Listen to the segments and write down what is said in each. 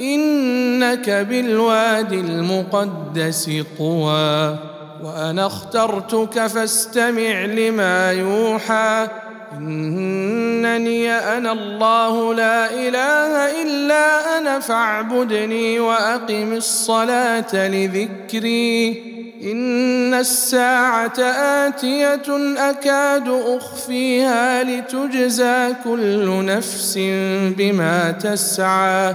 إنك بالواد المقدس طوى. وأنا اخترتك فاستمع لما يوحى. إنني أنا الله لا إله إلا أنا فاعبدني وأقم الصلاة لذكري. إن الساعة آتية أكاد أخفيها لتجزى كل نفس بما تسعى.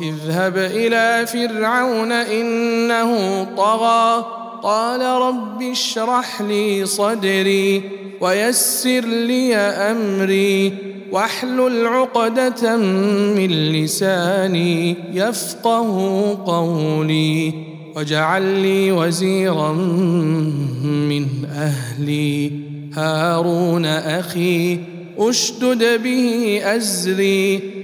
اذهب إلى فرعون إنه طغى. قال رب اشرح لي صدري ويسر لي أمري واحلل عقدة من لساني يفقه قولي واجعل لي وزيرا من أهلي. هارون أخي أشدد به أزري.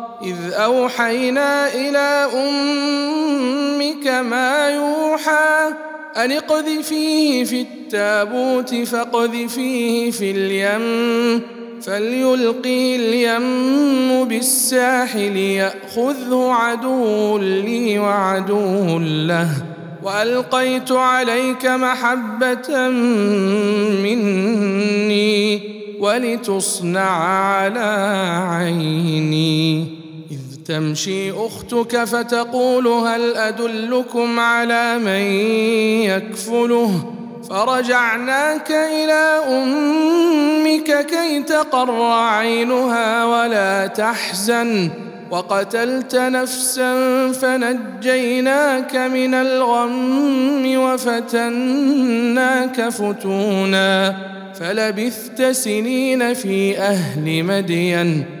إذ أوحينا إلى أمك ما يوحى أن اقذفيه في التابوت فاقذفيه في اليم فليلقي اليم بالساحل ياخذه عدو لي وعدو له وألقيت عليك محبة مني ولتصنع على عيني تمشي أختك فتقول هل أدلكم على من يكفله؟ فرجعناك إلى أمك كي تقر عينها ولا تحزن. وقتلت نفسا فنجيناك من الغم وفتناك فتونا. فلبثت سنين في أهل مدين.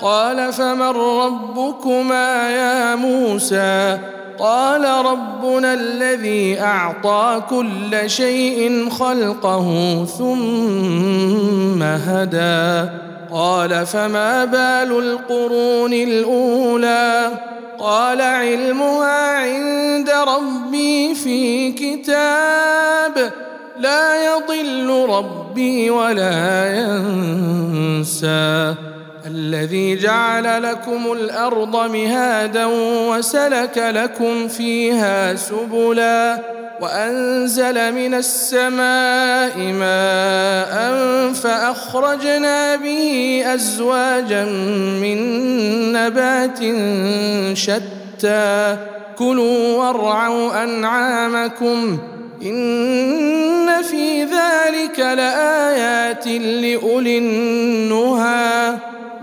قال فمن ربكما يا موسى؟ قال ربنا الذي أعطى كل شيء خلقه ثم هدى. قال فما بال القرون الأولى؟ قال علمها عند ربي في كتاب. لا يضل ربي ولا ينسى. الذي جعل لكم الأرض مهادا وسلك لكم فيها سبلا وأنزل من السماء ماء فأخرجنا به أزواجا من نبات شتى. كلوا وارعوا أنعامكم إن في ذلك لآيات لأولي النهى.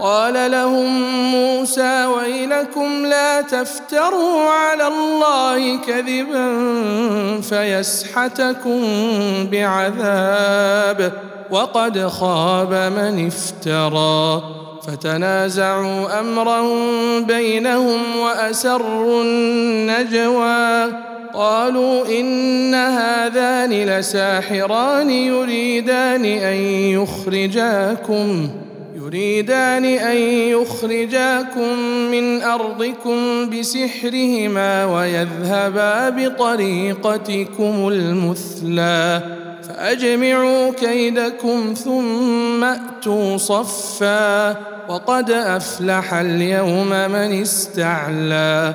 قال لهم موسى ويلكم لا تفتروا على الله كذبا فيسحتكم بعذاب وقد خاب من افترى فتنازعوا أمرهم بينهم وأسروا النجوى قالوا إن هذان لساحران يريدان أن يخرجاكم يريدان أن يخرجاكم من أرضكم بسحرهما ويذهبا بطريقتكم المثلى فأجمعوا كيدكم ثم أتوا صفا وقد أفلح اليوم من استعلى.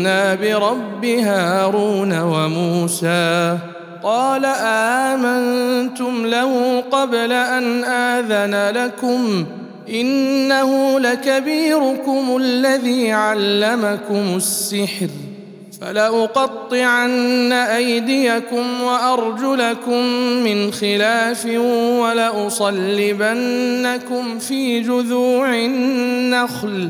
برب هارون وموسى قال آمنتم له قبل أن آذن لكم إنه لكبيركم الذي علمكم السحر فلأقطعن أيديكم وأرجلكم من خلاف ولأصلبنكم في جذوع النخل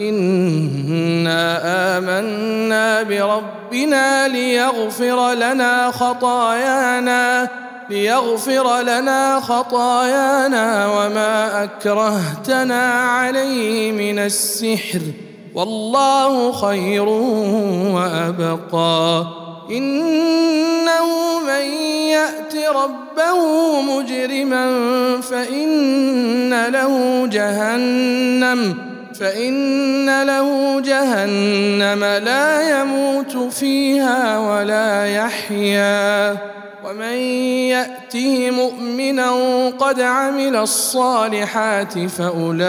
إنا آمنا بربنا ليغفر لنا خطايانا ليغفر لنا خطايانا وما أكرهتنا عليه من السحر. والله خير وأبقى. إنه من يأت ربه مجرما فإن له جهنم. فإن له جهنم لا يموت فيها ولا يحيا. ومن يأته مؤمنا قد عمل الصالحات فأولئك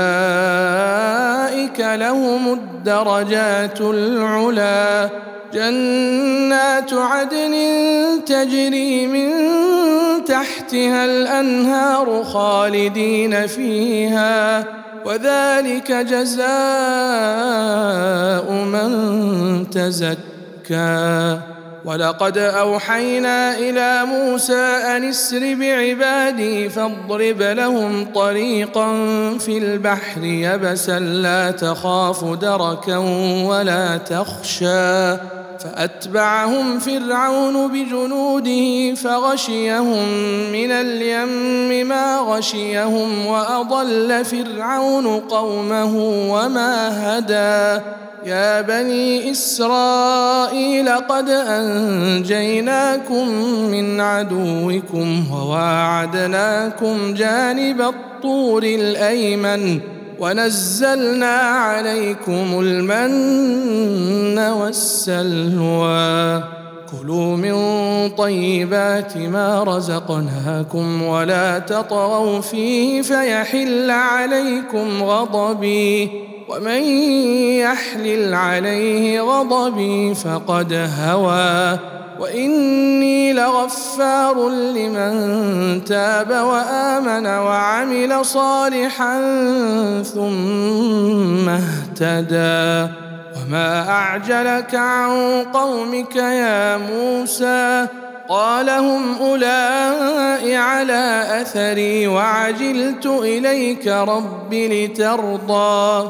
لهم الدرجات العلى جنات عدن تجري من تحتها الأنهار خالدين فيها. وذلك جزاء من تزكى. ولقد أوحينا إلى موسى أن اسر بعبادي فاضرب لهم طريقا في البحر يبسا لا تخاف دركا ولا تخشى. فأتبعهم فرعون بجنوده فغشيهم من اليم ما غشيهم وأضل فرعون قومه وما هدى. يا بني إسرائيل قد أنجيناكم من عدوكم وواعدناكم جانب الطور الأيمن ونزلنا عليكم المن والسلوى. كلوا من طيبات ما رزقناكم ولا تطغوا فيه فيحل عليكم غضبي. ومن يحلل عليه غضبي فقد هوى. وإني لغفار لمن تاب وآمن وعمل صالحا ثم اهتدى. وما أعجلك عن قومك يا موسى؟ قال هم أولئك على أثري وعجلت إليك رب لترضى.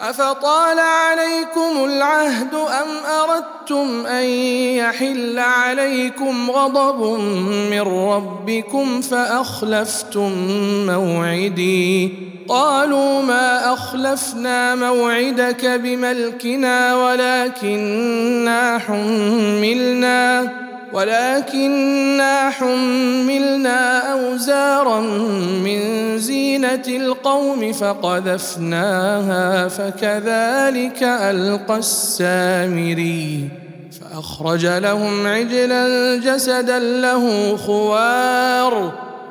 أفطال عليكم العهد أم أردتم أن يحل عليكم غضب من ربكم فأخلفتم موعدي؟ قالوا ما أخلفنا موعدك بملكنا ولكنا حملنا ولكنا حملنا أوزارا من زينة القوم فقذفناها فكذلك ألقى السامري فأخرج لهم عجلا جسدا له خوار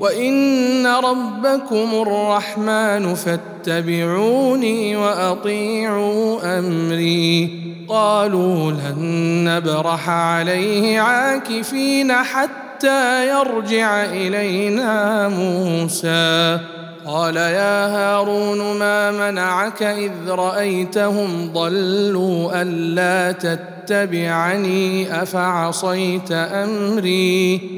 وان ربكم الرحمن فاتبعوني واطيعوا امري قالوا لن نبرح عليه عاكفين حتى يرجع الينا موسى قال يا هارون ما منعك اذ رايتهم ضلوا الا تتبعني افعصيت امري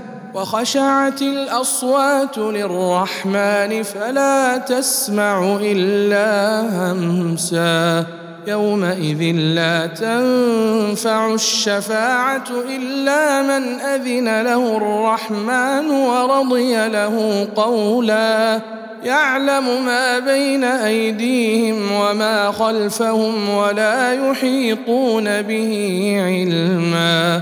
وخشعت الأصوات للرحمن فلا تسمع إلا همسا يومئذ لا تنفع الشفاعة إلا من أذن له الرحمن ورضي له قولا يعلم ما بين أيديهم وما خلفهم ولا يحيطون به علما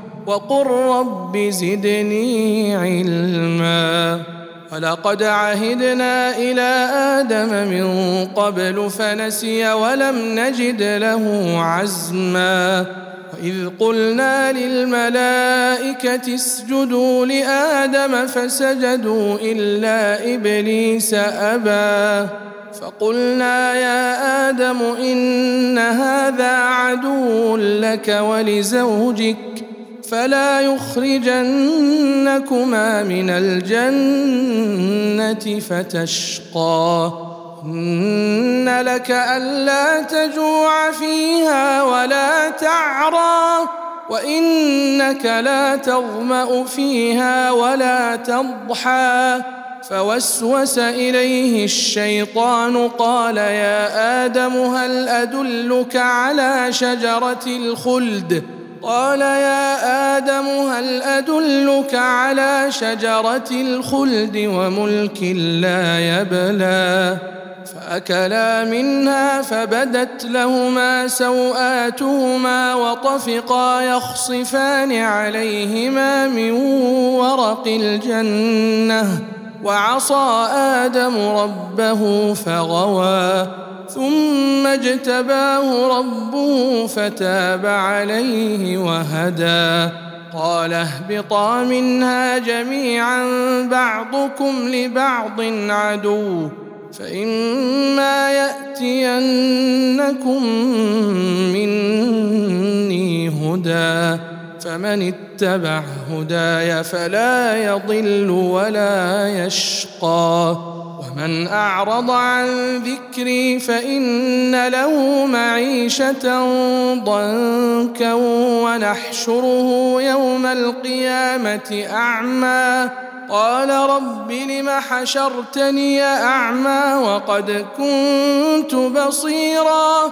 وقل رب زدني علما. ولقد عهدنا إلى آدم من قبل فنسي ولم نجد له عزما. وإذ قلنا للملائكة اسجدوا لآدم فسجدوا إلا إبليس أبى. فقلنا يا آدم إن هذا عدو لك ولزوجك. فلا يخرجنكما من الجنة فتشقى. إن لك ألا تجوع فيها ولا تعرى وإنك لا تظمأ فيها ولا تضحى. فوسوس إليه الشيطان قال يا آدم هل أدلك على شجرة الخلد؟ قال يا آدم هل أدلك على شجرة الخلد وملك لا يبلى؟ فأكلا منها فبدت لهما سوآتهما وطفقا يخصفان عليهما من ورق الجنة. وعصى آدم ربه فغوى ثم اجتباه ربه فتاب عليه وهدى. قال اهبطا منها جميعا بعضكم لبعض عدو فإما يأتينكم مني هدى. فمن اتبع هداي فلا يضل ولا يشقى. ومن أعرض عن ذكري فإن له معيشة ضنكا ونحشره يوم القيامة أعمى. قال رب لم حشرتني أعمى وقد كنت بصيرا.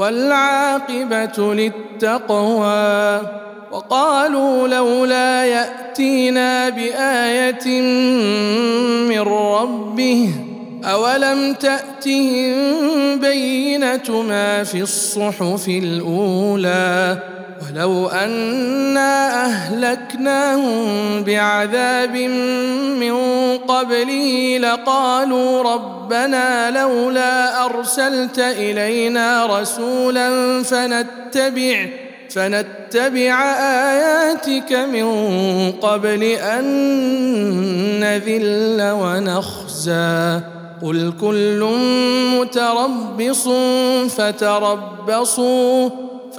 والعاقبة للتقوى. وقالوا لولا يأتينا بآية من ربه أولم تأتهم بينة ما في الصحف الأولى؟ ولو أنا أهلكناهم بعذاب من قبله لقالوا ربنا لولا أرسلت إلينا رسولا فنتبع فنتبع آياتك من قبل أن نذل ونخزى قل كل متربص فتربصوا